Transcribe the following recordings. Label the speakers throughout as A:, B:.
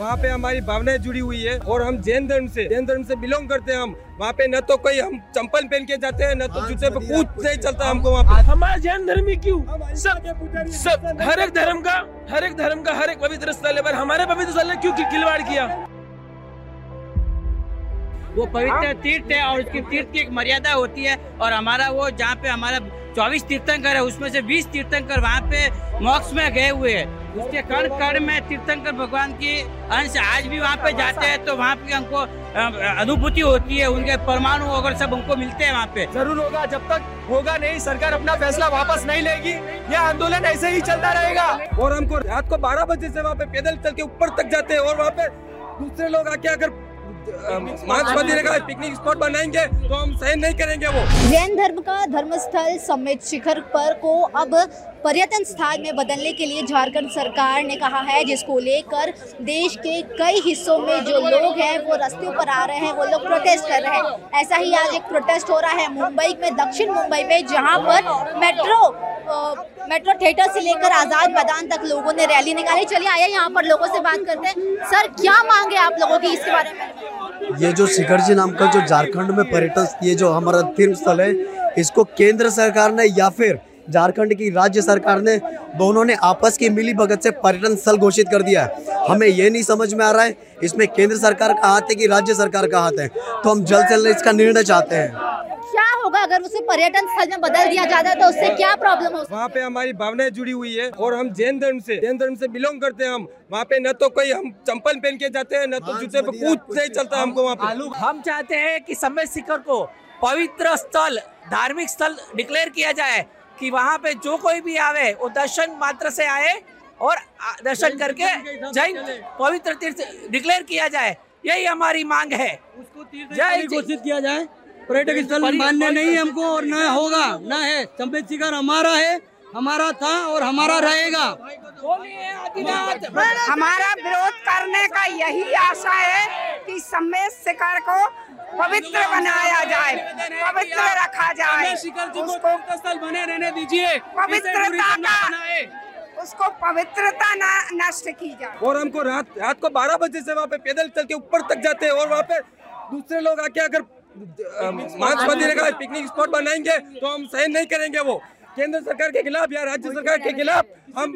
A: वहाँ पे हमारी भावनाएँ जुड़ी हुई है और हम जैन धर्म से जैन धर्म से बिलोंग करते हैं हम। वहाँ पे न तो कोई हम चंपल पहन के जाते हैं न तो जूते पे कुछ नहीं चलता हमको वहाँ पे।
B: हमारा जैन धर्म ही क्यों सब सब हर एक धर्म का हर एक धर्म का हर एक पवित्र स्थल है पर हमारे पवित्र स्थल ने क्यों खिलवाड़ किया?
C: वो पवित्र तीर्थ है और उसकी तीर्थ की एक मर्यादा होती है और हमारा वो जहाँ पे हमारा चौबीस तीर्थंकर है उसमें से बीस तीर्थंकर वहाँ पे मोक्ष में गए हुए हैं। उसके कण कण में तीर्थंकर भगवान की अंश आज भी वहाँ पे जाते हैं तो वहाँ पे हमको अनुभूति होती है उनके परमाणु अगर सब हमको मिलते हैं वहाँ पे।
B: ज़रूर होगा जब तक होगा नहीं सरकार अपना फैसला वापस नहीं लेगी। यह आंदोलन ऐसे ही चलता रहेगा।
A: और हमको रात को बारह बजे से वहाँ पे पैदल चल के ऊपर तक जाते हैं और वहाँ पे दूसरे लोग आके अगर मंदिर का पिकनिक स्पॉट बनाएँगे तो हम सहन नहीं करेंगे वो।
D: जैन धर्म का धर्मस्थल समेत शिखर पर को अब पर्यटन स्थल में बदलने के लिए झारखंड सरकार ने कहा है, जिसको लेकर देश के कई हिस्सों में जो लोग हैं, वो रास्ते पर आ रहे हैं, वो लोग प्रोटेस्ट कर रहे हैं। ऐसा ही आज एक प्रोटेस्ट हो रहा है मुंबई में, दक्षिण मुंबई में, जहाँ पर मेट्रो मेट्रो थिएटर से लेकर आज़ाद मैदान तक लोगों ने रैली निकाली। चलिए आइए, यहाँ पर लोगों से बात करते हैं। सर, क्या मांगे आप लोगों की इसके बारे में?
E: ये जो शिखर जी नाम का जो झारखंड में पर्यटन ये जो हमारा तीर्थ स्थल है, इसको केंद्र सरकार ने या फिर झारखंड की राज्य सरकार ने दोनों ने आपस की मिली भगत से पर्यटन स्थल घोषित कर दिया है। हमें ये नहीं समझ में आ रहा है इसमें केंद्र सरकार का हाथ है कि राज्य सरकार का हाथ है? तो हम जल्द से जल्द इसका निर्णय चाहते हैं।
D: क्या होगा अगर उसे पर्यटन स्थल में बदल दिया जाता है तो उससे क्या प्रॉब्लम हो
A: वहाँ पे हमारी भावनाएँ जुड़ी हुई है और हम जैन धर्म से जैन धर्म से बिलोंग करते हैं हम। वहाँ पे न तो कोई हम चंपल पहन के जाते हैं न तो जूते पे कूद नहीं चलता हमको वहाँ पे।
F: हम चाहते हैं कि समय शिखर को पवित्र स्थल धार्मिक स्थल डिक्लेयर किया जाए। कि वहाँ पे जो कोई भी आवे वो दर्शन मात्र से आए और दर्शन करके जैन पवित्र तीर्थ डिक्लेयर किया जाए। यही हमारी मांग है। जय
G: घोषित किया जाए। पर्यटक स्थल
F: परि-
G: नहीं हमको और न होगा न है। संबित शिखर हमारा है हमारा था और हमारा रहेगा।
H: हमारा विरोध करने का यही आशा है कि सम्मेद शिखर को पवित्र बनाया जाए पवित्र रखा जाए। उसको
B: स्थल बने रहने दीजिए।
H: पवित्रता का उसको पवित्रता ना नष्ट की जाए।
A: और हमको रात रात को बारह बजे से वहाँ पे पैदल चल के ऊपर तक जाते हैं और वहाँ पे दूसरे लोग आके अगर मांस मंदिर का पिकनिक स्पॉट बनाएँगे तो हम सहन नहीं करेंगे वो। केंद्र सरकार के खिलाफ या राज्य सरकार के खिलाफ हम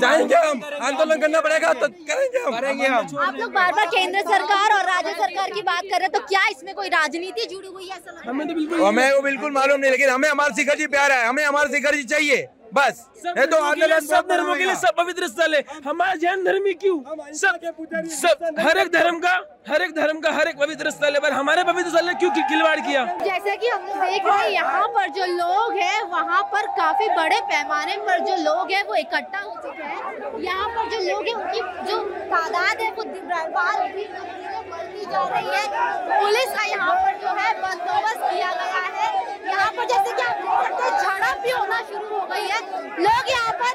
A: जाएँगे। हम। आंदोलन करना पड़ेगा तो करेंगे हम। करेंगे हम
D: आप लोग बार बार केंद्र सरकार और राज्य सरकार की बात कर रहे हैं तो क्या इसमें कोई राजनीति जुड़ी हुई है?
B: हमें तो
A: हमें वो बिल्कुल मालूम नहीं लेकिन हमें हमारे शिखर जी प्यारा है हमें हमारे शिखर जी चाहिए बस। ये तो आंदोलन
B: सब धर्मों के लिए सब पवित्र स्थल है। हमारा जैन धर्म ही क्यों सब सब हर एक धर्म का हर एक धर्म का हर एक पवित्र स्थल है पर हमारे पवित्र स्थल ने क्यों खिलवाड़ किया?
D: जैसे कि हम लोग देख रहे हैं यहाँ पर जो हैं वहाँ पर काफ़ी बड़े पैमाने पर जो लोग हैं वो इकट्ठा हो चुके हैं। यहाँ पर जो लोग हैं, उनकी जो तादाद है, वो बार बढ़ती जा रही है। पुलिस का यहाँ पर जो है बंदोबस्त किया गया है। यहाँ पर जैसे कि आप झड़प भी होना शुरू हो गई है। लोग यहाँ पर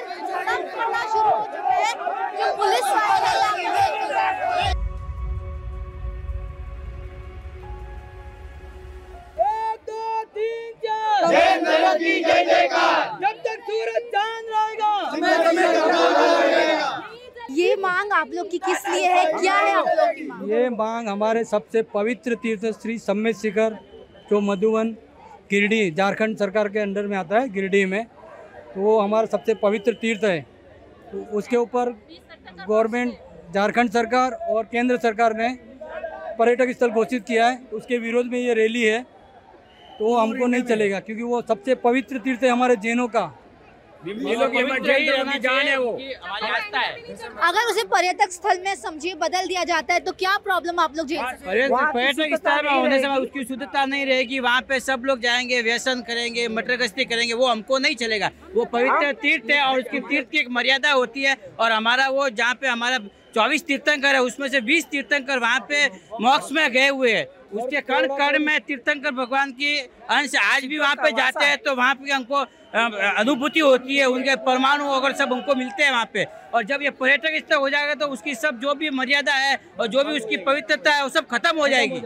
D: ये मांग आप लोग की किस लिए है? क्या है आप लोग की मांग?
G: ये मांग हमारे सबसे पवित्र तीर्थ श्री सम्मेद शिखर जो मधुबन गिरडी झारखंड सरकार के अंडर में आता है गिरडी में तो वो हमारा सबसे पवित्र तीर्थ है। तो उसके ऊपर गवर्नमेंट झारखंड सरकार और केंद्र सरकार ने पर्यटक स्थल घोषित किया है। उसके विरोध में ये रैली है। तो वो हमको नहीं चलेगा क्योंकि वो सबसे पवित्र तीर्थ है हमारे जैनों का।
C: ये लोग जान है वो। हमारी आस्था है।
D: अगर उसे पर्यटक स्थल में समझिए बदल दिया जाता है तो क्या प्रॉब्लम आप लोग हैं?
C: पर्यटक पर्यटक स्थल में होने से उसकी शुद्धता नहीं रहेगी वहाँ पे सब लोग जाएँगे व्यसन करेंगे मटर गश्ती करेंगे वो हमको नहीं चलेगा। वो पवित्र तीर्थ है और उसकी तीर्थ की एक मर्यादा होती है और हमारा वो जहाँ पे हमारा चौबीस तीर्थंकर है उसमें से बीस तीर्थंकर वहाँ पे मोक्ष में गए हुए हैं। उसके कण कण में तीर्थंकर भगवान की अंश आज भी वहाँ पे जाते हैं तो वहाँ पे हमको अनुभूति होती है उनके परमाणु अगर सब हमको मिलते हैं वहाँ पे। और जब ये पर्यटक स्थल हो जाएगा तो उसकी सब जो भी मर्यादा है और जो भी उसकी पवित्रता है वो सब खत्म हो जाएगी।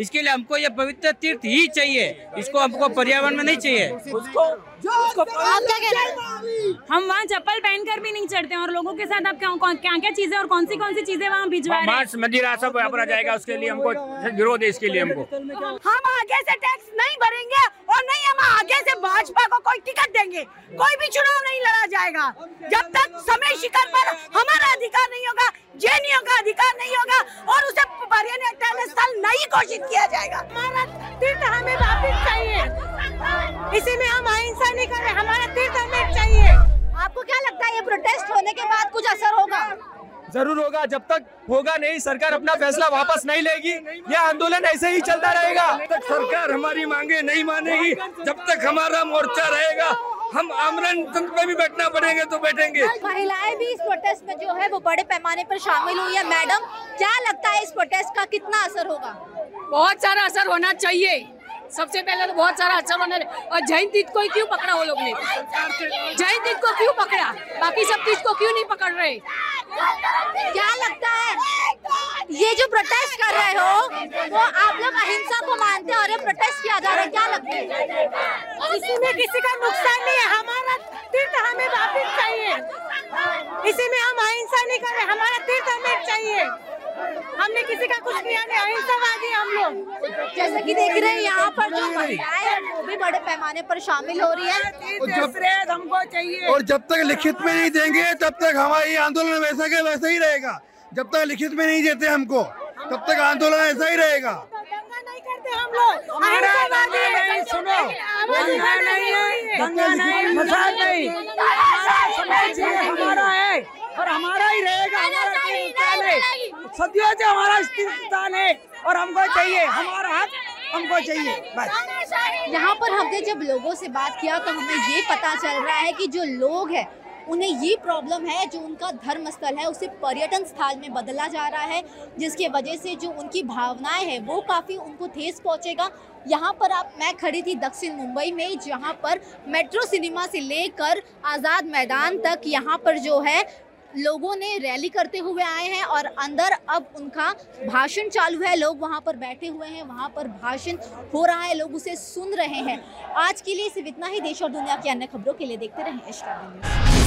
C: इसके लिए हमको ये पवित्र तीर्थ ही चाहिए। इसको हमको पर्यावरण में नहीं चाहिए।
F: उसको उसको
D: आप क्या कह रहे हैं?
I: हम वहाँ चप्पल पहनकर भी नहीं चढ़ते और लोगों के साथ आप क्या क्या क्या चीज़ें और कौन सी कौन सी चीज़ें वहाँ भिजवा रहे हैं?
J: मदिरा सब यहाँ पर आ जाएगा उसके लिए हमको विरोध है इसके लिए हमको।
H: हम आगे से टैक्स नहीं भरेंगे और नहीं हम आगे से भाजपा को कोई देंगे कोई भी चुनाव नहीं लड़ा जाएगा। जब तक समय शिखर पर हमारा अधिकार नहीं होगा जैनियों का अधिकार नहीं होगा और उसे पर्यटन स्थल नहीं घोषित किया जाएगा। हमारा तीर्थ हमें वापिस चाहिए। इसी में हम अहिंसा नहीं कर रहे हमारा तीर्थ हमें चाहिए।
D: आपको क्या लगता है ये प्रोटेस्ट होने के बाद कुछ असर होगा?
A: ज़रूर होगा जब तक होगा नहीं सरकार अपना फैसला वापस नहीं लेगी यह आंदोलन ऐसे ही चलता रहेगा। जब तक सरकार हमारी मांगे नहीं मानेगी जब तक हमारा मोर्चा रहेगा हम आमरण तंत्र पे भी बैठना पड़ेंगे तो बैठेंगे।
D: महिलाएँ भी इस प्रोटेस्ट में जो है वो बड़े पैमाने पर शामिल हुई है। मैडम क्या लगता है इस प्रोटेस्ट का कितना असर होगा?
K: बहुत सारा असर होना चाहिए। सबसे पहले तो बहुत सारा असर होना और जैन तीर्थ को ही क्यों पकड़ा वो लोग ने? जैन तीर्थ को क्यों पकड़ा? बाकी सब तीर्थ को क्यों नहीं पकड़ रहे?
D: क्या लगता है? ये जो प्रोटेस्ट कर रहे हो वो आप लोग अहिंसा को मानते हैं और ये प्रोटेस्ट किया जा रहा है। क्या लगता है?
H: इसमें किसी का नुकसान नहीं है। हमारा तीर्थ हमें वापिस चाहिए। इसी में हम अहिंसा नहीं कर। रहे हमारा तीर्थ हमें चाहिए। हमने किसी का कुछ किया नहीं। अहिंसावादी हम लोग।
D: जैसे कि देख रहे हैं यहाँ पर जो महिलाएँ हैं वो भी बड़े पैमाने पर शामिल हो रही है।
H: और जब हमको चाहिए।
L: और जब तक लिखित में नहीं देंगे तब तक हमारा ये आंदोलन वैसा के वैसा ही रहेगा। जब तक लिखित में नहीं देते हमको तब तक आंदोलन ऐसा ही रहेगा।
H: नहीं करते हम लोग। नहीं है।
K: दंगा नहीं मसाज नहीं हमारा है। और हमारा ही रहेगा। हमारा है। सदियों से हमारा स्थान है। और हमको चाहिए। हमारा हक हमको चाहिए। बस।
D: यहाँ पर हमने जब लोगों से बात किया तो हमें ये पता चल रहा है कि जो लोग हैं उन्हें ये प्रॉब्लम है जो उनका धर्म स्थल है, उसे पर्यटन स्थल में बदला जा रहा है, जिसके वजह से जो उनकी भावनाएँ हैं, वो काफ़ी उनको ठेस पहुंचेगा। यहाँ पर आप, मैं खड़ी थी दक्षिण मुंबई में, जहाँ पर मेट्रो सिनेमा से लेकर आज़ाद मैदान तक यहाँ पर जो है, लोगों ने रैली करते हुए आए हैं और अंदर अब उनका भाषण चालू है। लोग वहाँ पर बैठे हुए हैं, वहाँ पर भाषण हो रहा है, लोग उसे सुन रहे हैं। आज के लिए सिर्फ़ इतना ही। देश और दुनिया की अन्य खबरों के लिए देखते रहें इश्क न्यूज़।